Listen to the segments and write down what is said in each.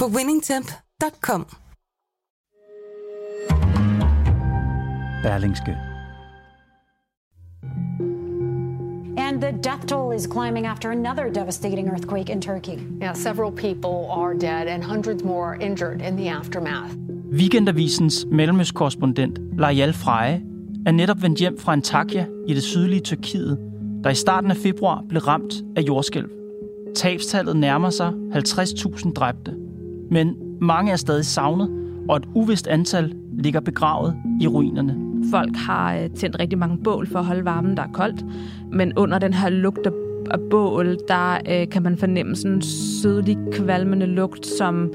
på winningtemp.com. Berlingske. And the death toll is climbing after another devastating earthquake in Turkey. Yeah, several people are dead and hundreds more injured in the aftermath. Weekendavisens mellemøstkorrespondent Lajal Freje er netop vendt hjem fra Antakya i det sydlige Tyrkiet, der i starten af februar blev ramt af jordskælv. Tabstallet nærmer sig 50.000 dræbte, men mange er stadig savnet, og et uvist antal ligger begravet i ruinerne. Folk har øh, tændt rigtig mange bål for at holde varmen, der er koldt, men under den her lugt af bål, der øh, kan man fornemme sådan en sødlig, kvalmende lugt, som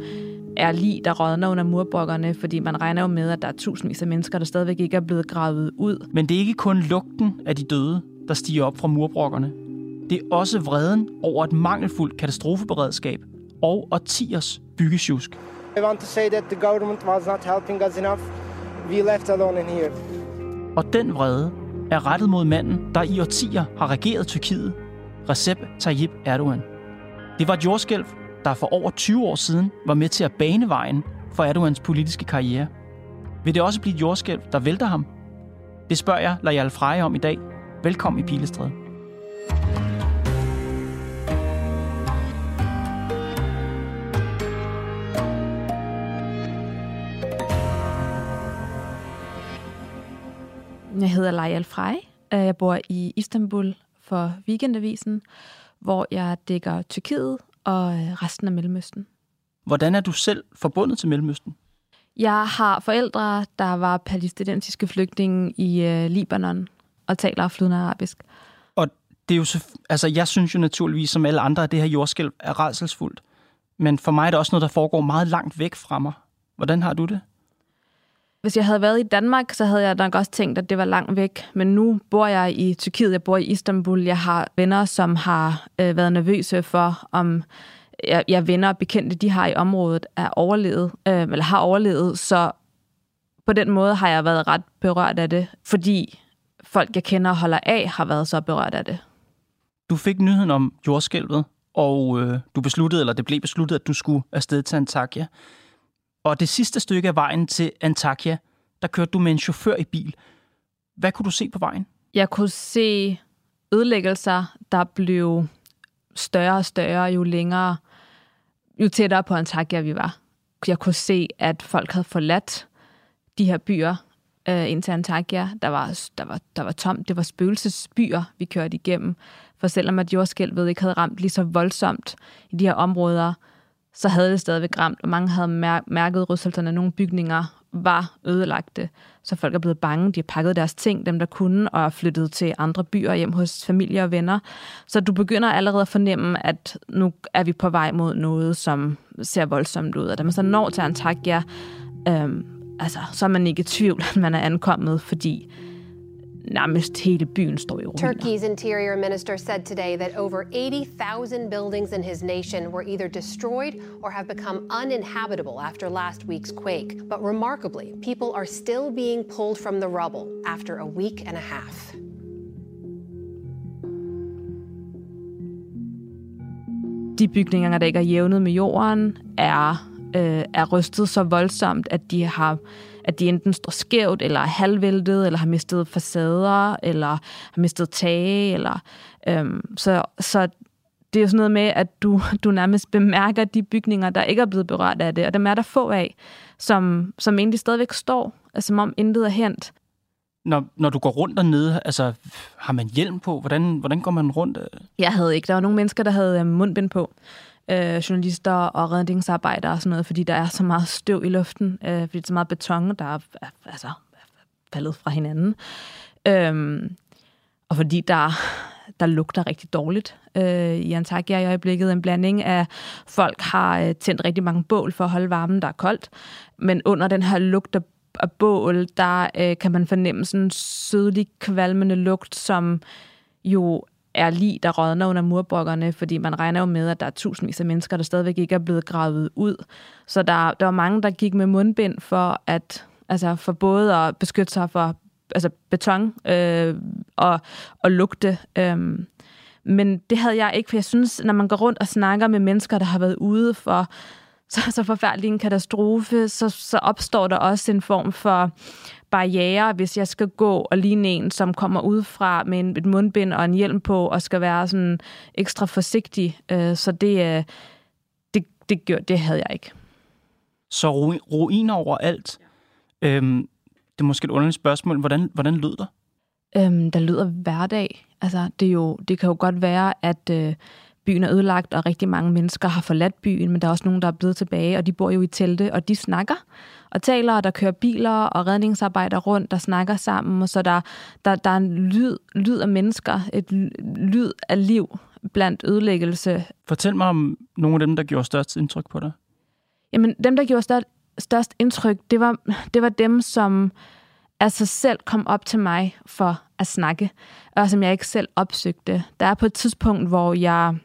er lige der rådner under murbrokkerne, fordi man regner jo med, at der er tusindvis af mennesker, der stadigvæk ikke er blevet gravet ud. Men det er ikke kun lugten af de døde, der stiger op fra murbrokkerne. Det er også vreden over et mangelfuldt katastrofeberedskab og årtiers byggesjusk. I want to say that the government was not helping us enough. We left alone in here. Og den vrede er rettet mod manden, der i årtier har regeret Tyrkiet, Recep Tayyip Erdogan. Det var et jordskælv, der for over 20 år siden var med til at bane vejen for Erdogans politiske karriere. Vil det også blive et jordskælv, der vælter ham? Det spørger jeg Lajal Freje om i dag. Velkommen i Pilestræde. Jeg hedder Lajal Frey. Jeg bor i Istanbul for Weekendavisen, hvor jeg dækker Tyrkiet og resten af Mellemøsten. Hvordan er du selv forbundet til Mellemøsten? Jeg har forældre, der var palæstinensiske flygtninge i øh, Libanon og taler flydende arabisk. Og det er jo så, altså jeg synes jo naturligvis, som alle andre, at det her jordskælv er redselsfuldt. Men for mig er det også noget, der foregår meget langt væk fra mig. Hvordan har du det? Hvis jeg havde været i Danmark, så havde jeg nok også tænkt, at det var langt væk. Men nu bor jeg i Tyrkiet, jeg bor i Istanbul. Jeg har venner, som har øh, været nervøse for, om jeg, jeg venner og bekendte, de har i området, er overlevet, øh, eller har overlevet. Så på den måde har jeg været ret berørt af det, fordi folk, jeg kender og holder af, har været så berørt af det. Du fik nyheden om jordskælvet, og øh, du besluttede, eller det blev besluttet, at du skulle afsted til Antakya. Og det sidste stykke af vejen til Antakya, der kørte du med en chauffør i bil. Hvad kunne du se på vejen? Jeg kunne se ødelæggelser, der blev større og større, jo længere, jo tættere på Antakya vi var. Jeg kunne se, at folk havde forladt de her byer øh, ind til Antakya. Der var, der, var, der var tomt. Det var spøgelsesbyer, vi kørte igennem. For selvom at jordskælvet ikke havde ramt lige så voldsomt i de her områder, så havde det stadigvæk ramt, og mange havde mær- mærket rystelserne. Nogle bygninger var ødelagte, så folk er blevet bange. De har pakket deres ting, dem der kunne, og er flyttet til andre byer hjem hos familie og venner. Så du begynder allerede at fornemme, at nu er vi på vej mod noget, som ser voldsomt ud. Og da man så når til Antakya, øhm, altså, så er man ikke i tvivl, at man er ankommet, fordi nærmest hele byen står i ruiner. Turkey's interior minister said today that over 80,000 buildings in his nation were either destroyed or have become uninhabitable after last week's quake. But remarkably, people are still being pulled from the rubble after a week and a half. De bygninger, der ikke er jævnet med jorden, er, øh, er rystet så voldsomt, at de har at de enten står skævt, eller er halvvæltet, eller har mistet facader, eller har mistet tage, eller øhm, så, så det er jo sådan noget med, at du, du nærmest bemærker de bygninger, der ikke er blevet berørt af det, og dem er der få af, som, som egentlig stadigvæk står, altså, som om intet er hent. Når, når du går rundt dernede, altså, har man hjelm på? Hvordan, hvordan går man rundt? Jeg havde ikke. Der var nogle mennesker, der havde mundbind på øh, journalister og redningsarbejdere og sådan noget, fordi der er så meget støv i luften, øh, fordi det er så meget beton, der er, altså, faldet fra hinanden. Øhm, og fordi der, der lugter rigtig dårligt øh, i Antakya i øjeblikket. En blanding af folk har øh, tændt rigtig mange bål for at holde varmen, der er koldt. Men under den her lugt af, af bål, der øh, kan man fornemme sådan en sødlig, kvalmende lugt, som jo er lige der rådner under murbokkerne, fordi man regner jo med, at der er tusindvis af mennesker, der stadigvæk ikke er blevet gravet ud. Så der, der var mange, der gik med mundbind for at altså for både at beskytte sig for altså beton øh, og, og lugte. Øh. Men det havde jeg ikke, for jeg synes, når man går rundt og snakker med mennesker, der har været ude for så, så forfærdelig en katastrofe, så, så opstår der også en form for barriere, hvis jeg skal gå og ligne en, som kommer ud fra med en, et mundbind og en hjelm på, og skal være sådan ekstra forsigtig. Øh, så det, øh, det, det, gør, det havde jeg ikke. Så ruiner overalt. Øhm, det er måske et underligt spørgsmål. Hvordan, hvordan lød der? Øhm, der lyder hverdag. Altså, det, er jo, det kan jo godt være, at øh, byen er ødelagt, og rigtig mange mennesker har forladt byen, men der er også nogen, der er blevet tilbage, og de bor jo i telte, og de snakker og taler, og der kører biler og redningsarbejder rundt, der snakker sammen, og så der, der, der er en lyd, lyd af mennesker, et lyd af liv blandt ødelæggelse. Fortæl mig om nogle af dem, der gjorde størst indtryk på dig. Jamen, dem, der gjorde størst, størst indtryk, det var, det var dem, som af sig selv kom op til mig for at snakke, og som jeg ikke selv opsøgte. Der er på et tidspunkt, hvor jeg...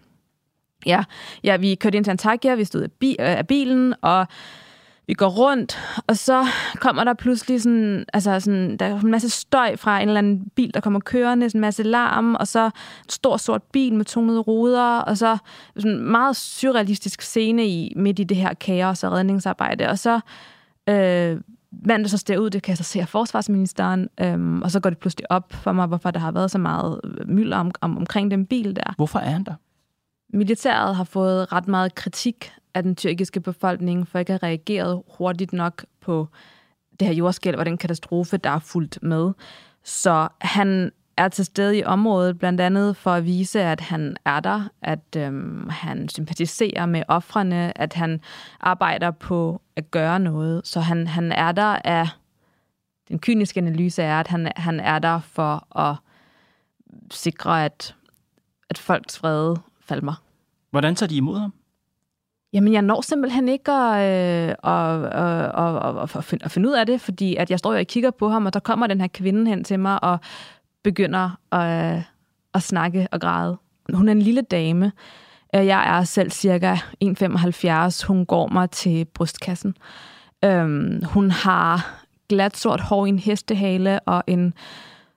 Ja, ja vi kørte ind til Antakya, vi stod af, bi- øh, af bilen, og vi går rundt, og så kommer der pludselig sådan, altså sådan, der er en masse støj fra en eller anden bil, der kommer kørende, sådan en masse larm, og så en stor sort bil med tonede ruder, og så sådan en meget surrealistisk scene i midt i det her kaos og redningsarbejde. Og så øh, mand, der så står ud, det kan jeg så se af forsvarsministeren, øhm, og så går det pludselig op for mig, hvorfor der har været så meget mylder om, om, omkring den bil der. Hvorfor er han der? Militæret har fået ret meget kritik af den tyrkiske befolkning for ikke at have reageret hurtigt nok på det her jordskælv og den katastrofe, der er fulgt med. Så han er til stede i området, blandt andet for at vise, at han er der, at øhm, han sympatiserer med offrene, at han arbejder på at gøre noget. Så han, han er der af... Den kyniske analyse er, at han, han er der for at sikre, at, at folks fred falmer. Hvordan tager de imod ham? Jamen, jeg når simpelthen ikke at, øh, at, at, at, at, finde, at finde ud af det, fordi at jeg står og kigger på ham, og der kommer den her kvinde hen til mig og begynder at, at snakke og græde. Hun er en lille dame. Øh, jeg er selv cirka 1,75. Hun går mig til brystkassen. Øhm, hun har glat sort hår i en hestehale og en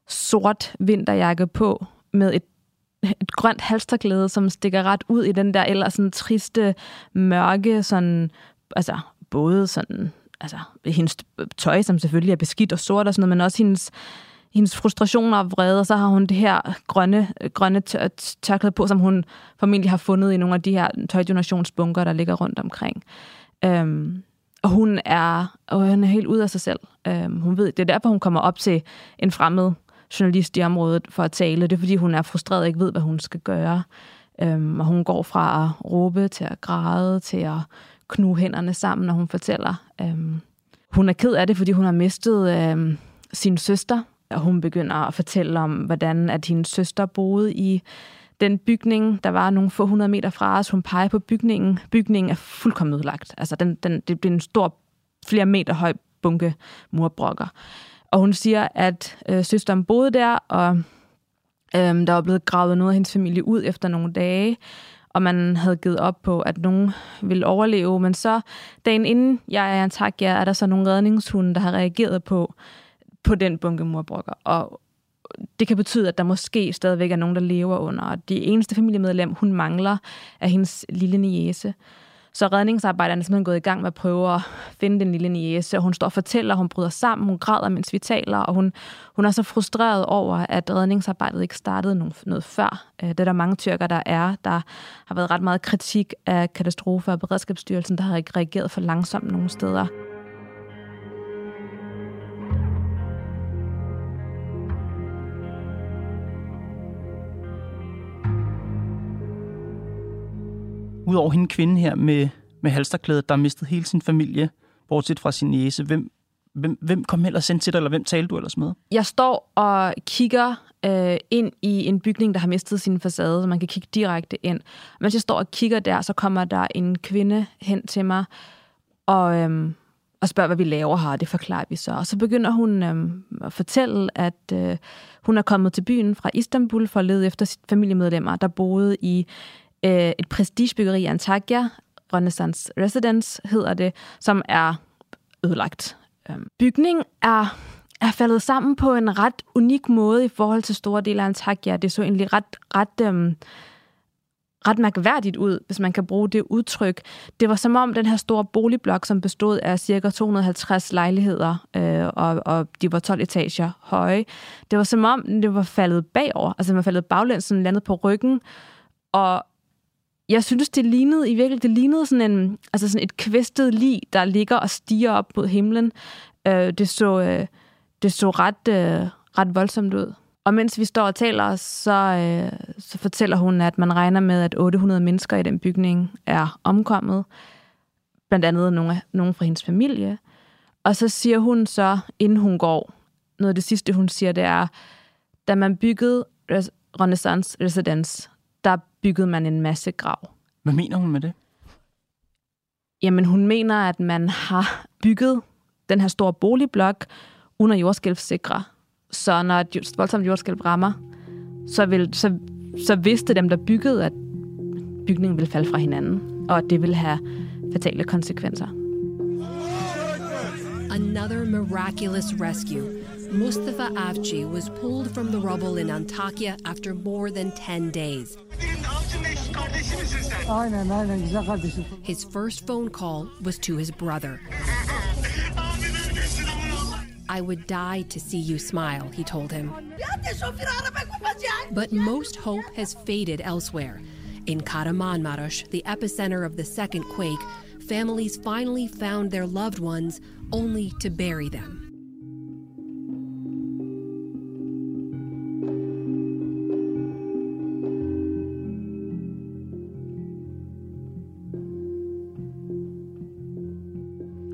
sort vinterjakke på med et et grønt halsterklæde, som stikker ret ud i den der ellers sådan triste, mørke, sådan, altså både sådan, altså hendes tøj, som selvfølgelig er beskidt og sort og sådan noget, men også hendes, hendes frustrationer og vrede, og så har hun det her grønne, grønne tør, tørklæde på, som hun formentlig har fundet i nogle af de her tøjdonationsbunker, der ligger rundt omkring. Øhm, og hun er, og hun er helt ude af sig selv. Øhm, hun ved, det er derfor, hun kommer op til en fremmed journalist i området for at tale. Det er, fordi hun er frustreret og ikke ved, hvad hun skal gøre. Øhm, og hun går fra at råbe til at græde, til at knu hænderne sammen, når hun fortæller. Øhm, hun er ked af det, fordi hun har mistet øhm, sin søster, og hun begynder at fortælle om, hvordan at hendes søster boede i den bygning, der var nogle få hundrede meter fra os. Hun peger på bygningen. Bygningen er fuldkommen ødelagt. Altså, den, den, det bliver en stor, flere meter høj bunke murbrokker. Og hun siger, at øh, søsteren boede der, og øh, der var blevet gravet noget af hendes familie ud efter nogle dage, og man havde givet op på, at nogen ville overleve. Men så dagen inden jeg er i tak, er der så nogle redningshunde, der har reageret på, på den bunke murbrokker. Og det kan betyde, at der måske stadigvæk er nogen, der lever under. Og det eneste familiemedlem, hun mangler, er hendes lille niese. Så redningsarbejderne er simpelthen gået i gang med at prøve at finde den lille niese, og hun står og fortæller, hun bryder sammen, hun græder, mens vi taler, og hun, hun er så frustreret over, at redningsarbejdet ikke startede noget, noget før. Øh, det er der mange tyrker, der er. Der har været ret meget kritik af katastrofer og beredskabsstyrelsen, der har ikke reageret for langsomt nogle steder. Udover hende kvinde her med, med halsterklædet, der har mistet hele sin familie, bortset fra sin næse, hvem, Hvem, hvem kom ellers ind til dig, eller hvem talte du ellers med? Jeg står og kigger øh, ind i en bygning, der har mistet sin facade, så man kan kigge direkte ind. Mens jeg står og kigger der, så kommer der en kvinde hen til mig og, øhm, og spørger, hvad vi laver her. Det forklarer vi så. Og så begynder hun øhm, at fortælle, at øh, hun er kommet til byen fra Istanbul for at lede efter sit familiemedlemmer, der boede i øh, et prestigebyggeri i Antakya, Renaissance Residence hedder det, som er ødelagt. Øhm, bygningen er er faldet sammen på en ret unik måde i forhold til store dele af Antakya. Det så egentlig ret, ret, øhm, ret mærkværdigt ud, hvis man kan bruge det udtryk. Det var som om den her store boligblok, som bestod af cirka 250 lejligheder, øh, og, og de var 12 etager høje, det var som om, det var faldet bagover. Altså, man var faldet baglæns, sådan landet på ryggen, og jeg synes, det lignede i virkeligheden, det lignede sådan, en, altså sådan et kvæstet lig, der ligger og stiger op mod himlen. Øh, det så... Øh, det så ret, øh, ret voldsomt ud. Og mens vi står og taler, så, øh, så fortæller hun, at man regner med, at 800 mennesker i den bygning er omkommet. Blandt andet nogle, nogle fra hendes familie. Og så siger hun så, inden hun går, noget af det sidste, hun siger, det er, da man byggede Renaissance Residence, der byggede man en masse grav. Hvad mener hun med det? Jamen, hun mener, at man har bygget den her store boligblok, under jordskælvssikre. Så når et voldsomt jordskælv rammer, så, vil, så, så vidste dem, der byggede, at bygningen ville falde fra hinanden, og at det ville have fatale konsekvenser. Another miraculous rescue. Mustafa Avci was pulled from the rubble in Antakya after more than 10 days. His first phone call was to his brother. I would die to see you smile, he told him. But most hope has faded elsewhere. In Kahramanmaraş, the epicenter of the second quake, families finally found their loved ones only to bury them.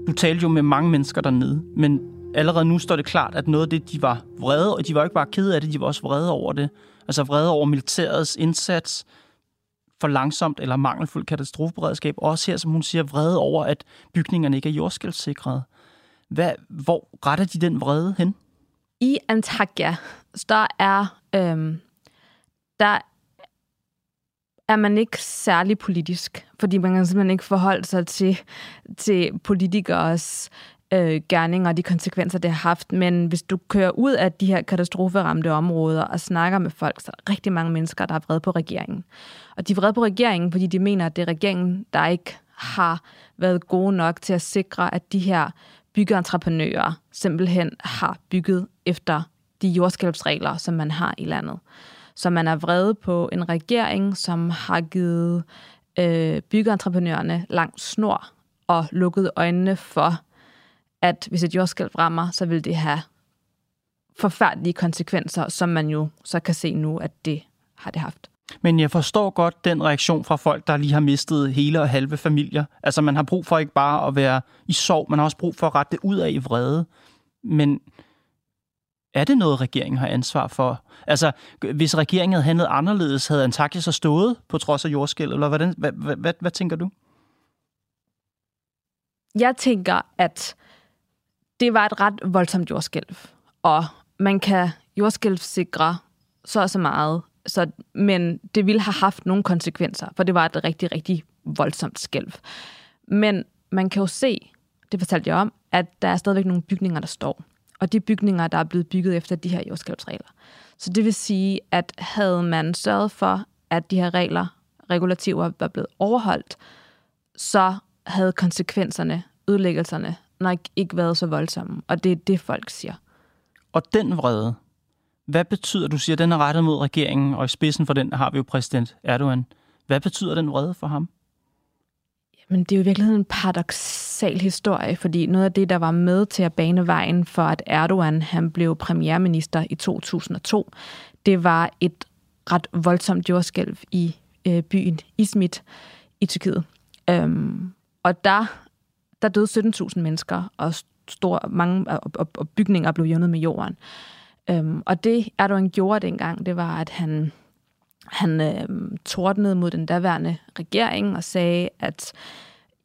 Du talte jo med mange mennesker dernede, men allerede nu står det klart, at noget af det, de var vrede, og de var ikke bare kede af det, de var også vrede over det. Altså vrede over militærets indsats, for langsomt eller mangelfuld katastrofeberedskab. Også her, som hun siger, vrede over, at bygningerne ikke er jordskældssikrede. Hvad, hvor retter de den vrede hen? I Antakya, der er, øhm, der er man ikke særlig politisk, fordi man kan simpelthen ikke forholde sig til, til politikers øh, gerninger og de konsekvenser, det har haft. Men hvis du kører ud af de her katastroferamte områder og snakker med folk, så er der rigtig mange mennesker, der er vrede på regeringen. Og de er vrede på regeringen, fordi de mener, at det er regeringen, der ikke har været gode nok til at sikre, at de her byggeentreprenører simpelthen har bygget efter de jordskælvsregler, som man har i landet. Så man er vrede på en regering, som har givet øh, byggeentreprenørerne lang snor og lukket øjnene for at hvis et jordskælv rammer, så vil det have forfærdelige konsekvenser, som man jo så kan se nu, at det har det haft. Men jeg forstår godt den reaktion fra folk, der lige har mistet hele og halve familier. Altså man har brug for ikke bare at være i sorg, man har også brug for at rette det ud af i vrede. Men er det noget, regeringen har ansvar for? Altså, hvis regeringen havde handlet anderledes, havde Antakya så stået på trods af jordskæld, eller hvordan, hvad, hvad, hvad, hvad tænker du? Jeg tænker, at det var et ret voldsomt jordskælv, og man kan jordskælvsikre så og så meget, så, men det ville have haft nogle konsekvenser, for det var et rigtig, rigtig voldsomt skælv. Men man kan jo se, det fortalte jeg om, at der er stadigvæk nogle bygninger, der står. Og de bygninger, der er blevet bygget efter de her jordskælvsregler. Så det vil sige, at havde man sørget for, at de her regler, regulativer var blevet overholdt, så havde konsekvenserne, ødelæggelserne nok ikke været så voldsomme. Og det er det, folk siger. Og den vrede, hvad betyder, du siger, den er rettet mod regeringen, og i spidsen for den har vi jo præsident Erdogan. Hvad betyder den vrede for ham? Men det er jo i virkeligheden en paradoxal historie, fordi noget af det, der var med til at bane vejen for, at Erdogan han blev premierminister i 2002, det var et ret voldsomt jordskælv i øh, byen Izmit i Tyrkiet. Øhm, og der der døde 17.000 mennesker, og store, mange og, og, og bygninger blev jævnet med jorden. Øhm, og det Erdogan gjorde dengang, det var, at han, han øhm, tordnede mod den daværende regering og sagde, at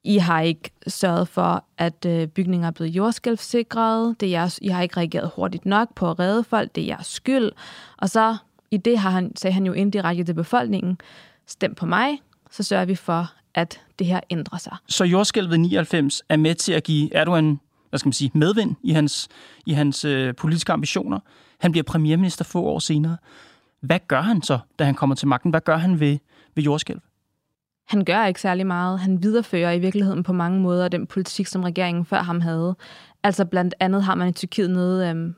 i har ikke sørget for, at øh, bygninger er blevet jordskælvsikret. Det er jeres, I har ikke reageret hurtigt nok på at redde folk. Det er jeres skyld. Og så i det har han, sagde han jo indirekte til befolkningen, stem på mig, så sørger vi for, at det her ændrer sig. Så jordskælvet 99 er med til at give Erdogan hvad skal man sige, medvind i hans, i hans øh, politiske ambitioner. Han bliver premierminister få år senere. Hvad gør han så, da han kommer til magten? Hvad gør han ved, ved jordskælv? Han gør ikke særlig meget. Han viderefører i virkeligheden på mange måder den politik, som regeringen før ham havde. Altså blandt andet har man i Tyrkiet noget, øhm,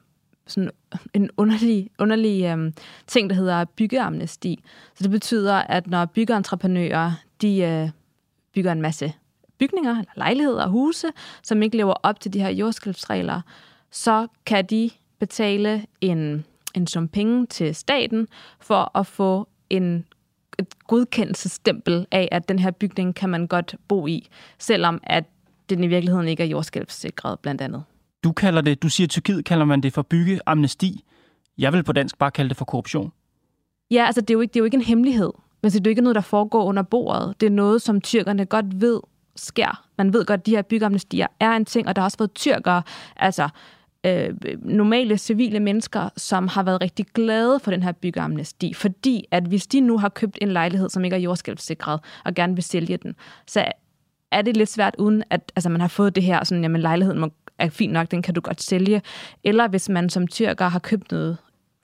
sådan en underlig, underlig øhm, ting, der hedder byggeamnesti. Så det betyder, at når byggeentreprenører de, øh, bygger en masse bygninger, eller lejligheder og huse, som ikke lever op til de her jordskælvsregler, så kan de betale en, en sum penge til staten for at få en et godkendelsesstempel af, at den her bygning kan man godt bo i, selvom at den i virkeligheden ikke er jordskælvssikret, blandt andet. Du kalder det, du siger, at Tyrkiet kalder man det for byggeamnesti. Jeg vil på dansk bare kalde det for korruption. Ja, altså det er jo ikke, det er jo ikke en hemmelighed. Men så det er jo ikke noget, der foregår under bordet. Det er noget, som tyrkerne godt ved sker. Man ved godt, at de her byggeamnestier er en ting, og der har også været tyrkere, altså øh, normale civile mennesker, som har været rigtig glade for den her byggeamnesti, fordi at hvis de nu har købt en lejlighed, som ikke er jordskælvssikret, og gerne vil sælge den, så er det lidt svært, uden at altså, man har fået det her, sådan, jamen lejligheden må, er fint nok, den kan du godt sælge. Eller hvis man som tyrker har købt noget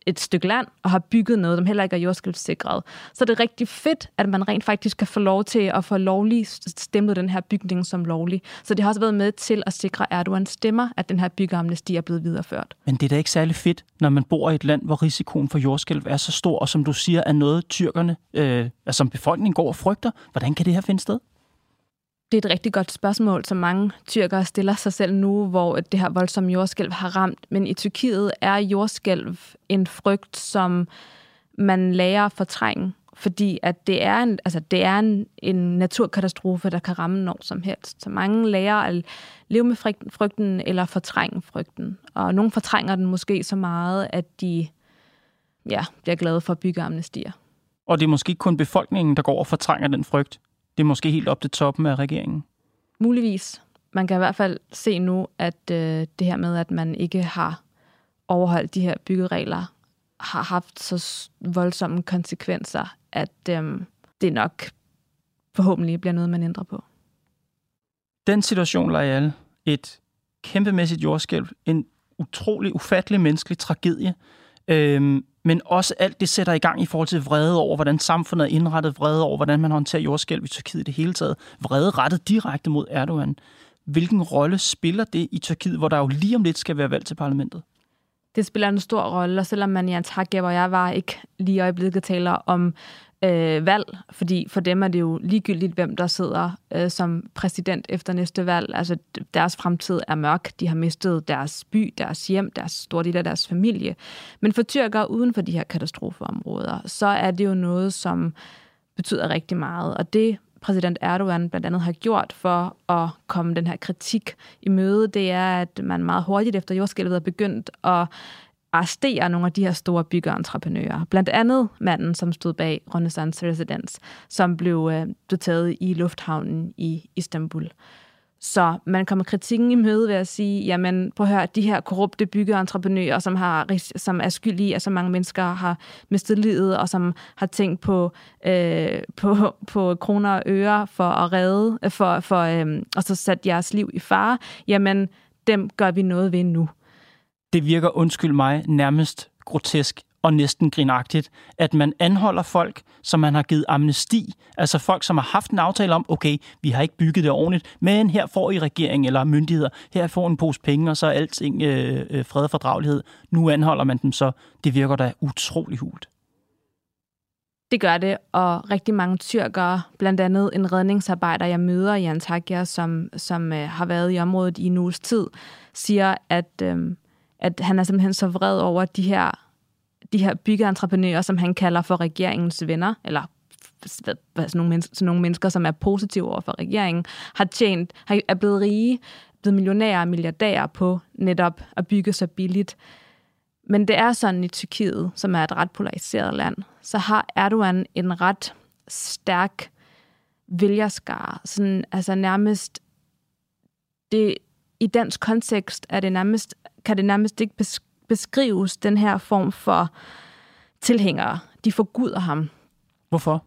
et stykke land og har bygget noget, som heller ikke er jordskælvssikret. Så det er rigtig fedt, at man rent faktisk kan få lov til at få lovlig stemplet den her bygning som lovlig. Så det har også været med til at sikre Erdogans stemmer, at den her byggeamnesti er blevet videreført. Men det er da ikke særlig fedt, når man bor i et land, hvor risikoen for jordskælv er så stor, og som du siger, er noget tyrkerne, øh, altså som befolkningen går og frygter. Hvordan kan det her finde sted? Det er et rigtig godt spørgsmål, som mange tyrkere stiller sig selv nu, hvor det her voldsomme jordskælv har ramt. Men i Tyrkiet er jordskælv en frygt, som man lærer at fortrænge, fordi at det er, en, altså det er en, en naturkatastrofe, der kan ramme når som helst. Så mange lærer at leve med frygten eller fortrænge frygten. Og nogle fortrænger den måske så meget, at de ja, bliver glade for at bygge amnestier. Og det er måske kun befolkningen, der går og fortrænger den frygt det er måske helt op til toppen af regeringen? Muligvis. Man kan i hvert fald se nu, at øh, det her med, at man ikke har overholdt de her byggeregler, har haft så voldsomme konsekvenser, at øh, det nok forhåbentlig bliver noget, man ændrer på. Den situation, Lajal, et kæmpemæssigt jordskælv, en utrolig, ufattelig menneskelig tragedie, øhm, men også alt det sætter i gang i forhold til vrede over, hvordan samfundet er indrettet, vrede over, hvordan man håndterer jordskælv i Tyrkiet i det hele taget, vrede rettet direkte mod Erdogan. Hvilken rolle spiller det i Tyrkiet, hvor der jo lige om lidt skal være valg til parlamentet? Det spiller en stor rolle, og selvom man i Antakya, hvor jeg var, ikke lige i øjeblikket taler om øh, valg, fordi for dem er det jo ligegyldigt, hvem der sidder øh, som præsident efter næste valg. Altså deres fremtid er mørk. De har mistet deres by, deres hjem, deres store del af deres familie. Men for tyrkere uden for de her katastrofeområder, så er det jo noget, som betyder rigtig meget. Og det præsident Erdogan blandt andet har gjort for at komme den her kritik i møde, det er, at man meget hurtigt efter jordskælvet er begyndt at arrestere nogle af de her store byggeentreprenører. Blandt andet manden, som stod bag Renaissance Residence, som blev, øh, blev taget i lufthavnen i Istanbul. Så man kommer kritikken i møde ved at sige, jamen prøv at høre, de her korrupte byggeentreprenører, som, har, som er skyldige, at så mange mennesker har mistet livet, og som har tænkt på, øh, på, på kroner og øre for at redde, for, for, øh, og så sat jeres liv i fare, jamen dem gør vi noget ved nu det virker, undskyld mig, nærmest grotesk og næsten grinagtigt, at man anholder folk, som man har givet amnesti, altså folk, som har haft en aftale om, okay, vi har ikke bygget det ordentligt, men her får I regering eller myndigheder, her får en pose penge, og så er alting øh, øh, fred og fordragelighed. Nu anholder man dem så. Det virker da utrolig hult. Det gør det, og rigtig mange tyrkere, blandt andet en redningsarbejder, jeg møder i Antakya, som, som øh, har været i området i en uges tid, siger, at øh, at han er simpelthen så vred over de her, de her byggeentreprenører, som han kalder for regeringens venner, eller sådan nogle, mennesker, sådan nogle mennesker, som er positive over for regeringen, har tjent, har, er blevet rige, blevet millionærer og milliardærer på netop at bygge så billigt. Men det er sådan i Tyrkiet, som er et ret polariseret land, så har Erdogan en ret stærk vælgerskare. Sådan, altså nærmest, det, i dansk kontekst er det nærmest, kan det nærmest ikke beskrives, den her form for tilhængere. De forguder ham. Hvorfor?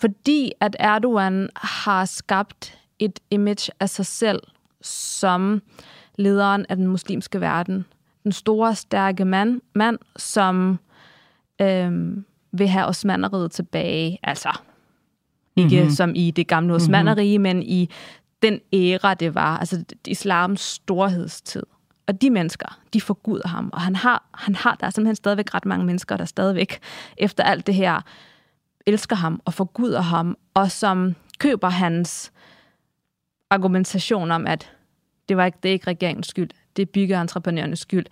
Fordi at Erdogan har skabt et image af sig selv som lederen af den muslimske verden. Den store, stærke mand, mand som øhm, vil have osmanneriet tilbage. Altså, ikke mm-hmm. som i det gamle osmannerige, mm-hmm. men i den æra, det var. Altså islams storhedstid. Og de mennesker, de forguder ham. Og han har, han har, der er simpelthen stadigvæk ret mange mennesker, der stadigvæk efter alt det her elsker ham og forguder ham, og som køber hans argumentation om, at det, var ikke, det er ikke regeringens skyld, det er byggeentreprenørernes skyld,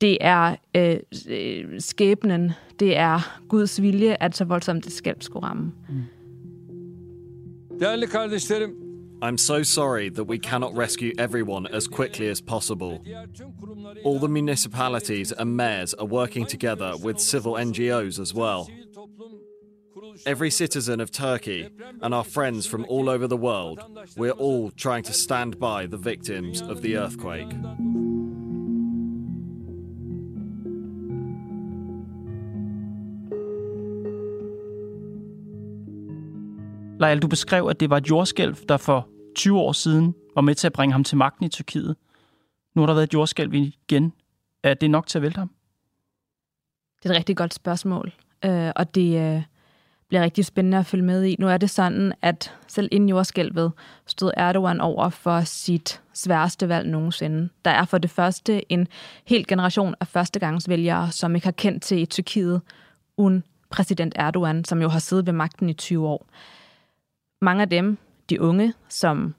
det er øh, øh skæbnen, det er Guds vilje, at så voldsomt det skal skulle ramme. Mm. I'm so sorry that we cannot rescue everyone as quickly as possible. All the municipalities and mayors are working together with civil NGOs as well. Every citizen of Turkey and our friends from all over the world, we're all trying to stand by the victims of the earthquake. Lejl, du beskrev, at det var et jordskælv, der for 20 år siden var med til at bringe ham til magten i Tyrkiet. Nu har der været et jordskælv igen. Er det nok til at vælte ham? Det er et rigtig godt spørgsmål, øh, og det øh, bliver rigtig spændende at følge med i. Nu er det sådan, at selv inden jordskælvet stod Erdogan over for sit sværeste valg nogensinde. Der er for det første en hel generation af førstegangsvælgere, som ikke har kendt til i Tyrkiet, uden præsident Erdogan, som jo har siddet ved magten i 20 år mange af dem, de unge, som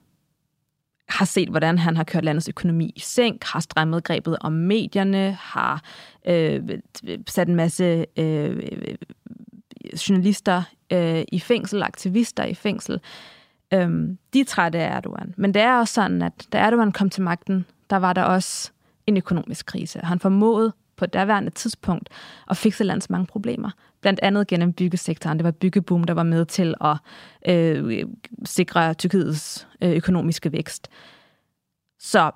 har set, hvordan han har kørt landets økonomi i sænk, har strammet grebet om medierne, har øh, sat en masse øh, journalister øh, i fængsel, aktivister i fængsel. Øhm, de er trætte af Erdogan. Men det er også sådan, at da Erdogan kom til magten, der var der også en økonomisk krise. Han formåede på daværende tidspunkt og fikse landets mange problemer. Blandt andet gennem byggesektoren. Det var byggeboom, der var med til at øh, sikre Tyrkiets øh, økonomiske vækst. Så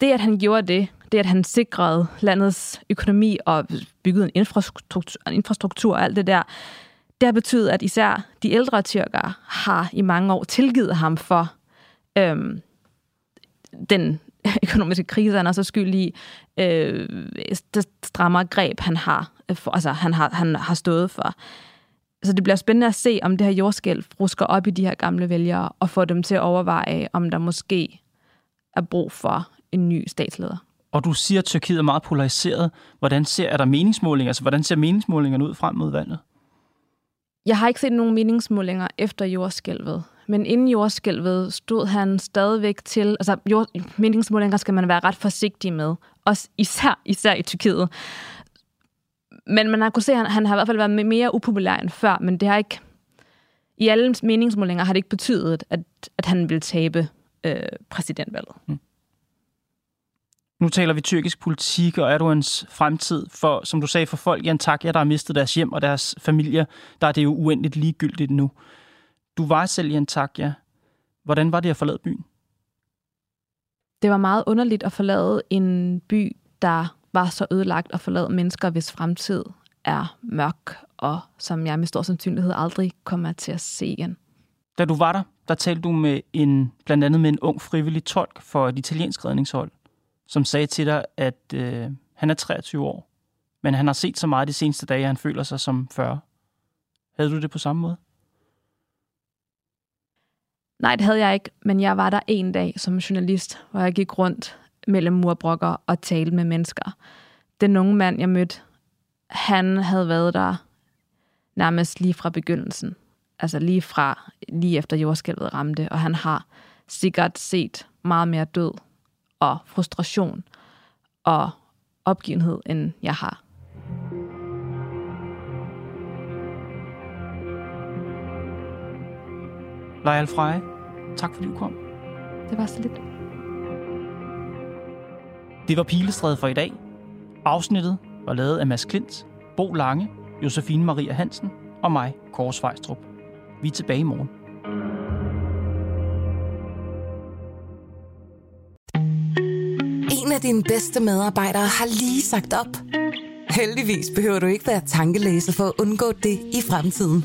det, at han gjorde det, det, at han sikrede landets økonomi og byggede en infrastruktur, en infrastruktur og alt det der, det har betydet, at især de ældre tyrkere har i mange år tilgivet ham for øhm, den økonomiske krise, han er så skyld i, øh, det strammere greb, han har, for, altså, han har, han har stået for. Så det bliver spændende at se, om det her jordskælv rusker op i de her gamle vælgere, og får dem til at overveje, om der måske er brug for en ny statsleder. Og du siger, at Tyrkiet er meget polariseret. Hvordan ser er der meningsmålinger? Altså, hvordan ser meningsmålingerne ud frem mod valget? Jeg har ikke set nogen meningsmålinger efter jordskælvet. Men inden jordskælvet stod han stadigvæk til... Altså, jord, meningsmålinger skal man være ret forsigtig med. Også især, især i Tyrkiet. Men man har kunnet se, at han, han har i hvert fald været mere upopulær end før, men det har ikke... I alle meningsmålinger har det ikke betydet, at, at han vil tabe øh, præsidentvalget. Mm. Nu taler vi tyrkisk politik og Erdogans fremtid. For, som du sagde, for folk i Antakya, der har mistet deres hjem og deres familier, der er det jo uendeligt ligegyldigt nu. Du var selv i Antakya. Hvordan var det at forlade byen? Det var meget underligt at forlade en by, der var så ødelagt og forlade mennesker, hvis fremtid er mørk, og som jeg med stor sandsynlighed aldrig kommer til at se igen. Da du var der, der talte du med en, blandt andet med en ung frivillig tolk for et italiensk redningshold, som sagde til dig, at øh, han er 23 år, men han har set så meget de seneste dage, at han føler sig som 40. Havde du det på samme måde? Nej, det havde jeg ikke, men jeg var der en dag som journalist, hvor jeg gik rundt mellem murbrokker og talte med mennesker. Den unge mand, jeg mødte, han havde været der nærmest lige fra begyndelsen. Altså lige fra, lige efter jordskælvet ramte, og han har sikkert set meget mere død og frustration og opgivenhed, end jeg har. Lejl Freje, tak fordi du kom. Det var så lidt. Det var Pilestræde for i dag. Afsnittet var lavet af Mads Klint, Bo Lange, Josefine Maria Hansen og mig, Kåre Svejstrup. Vi er tilbage i morgen. En af dine bedste medarbejdere har lige sagt op. Heldigvis behøver du ikke være tankelæser for at undgå det i fremtiden.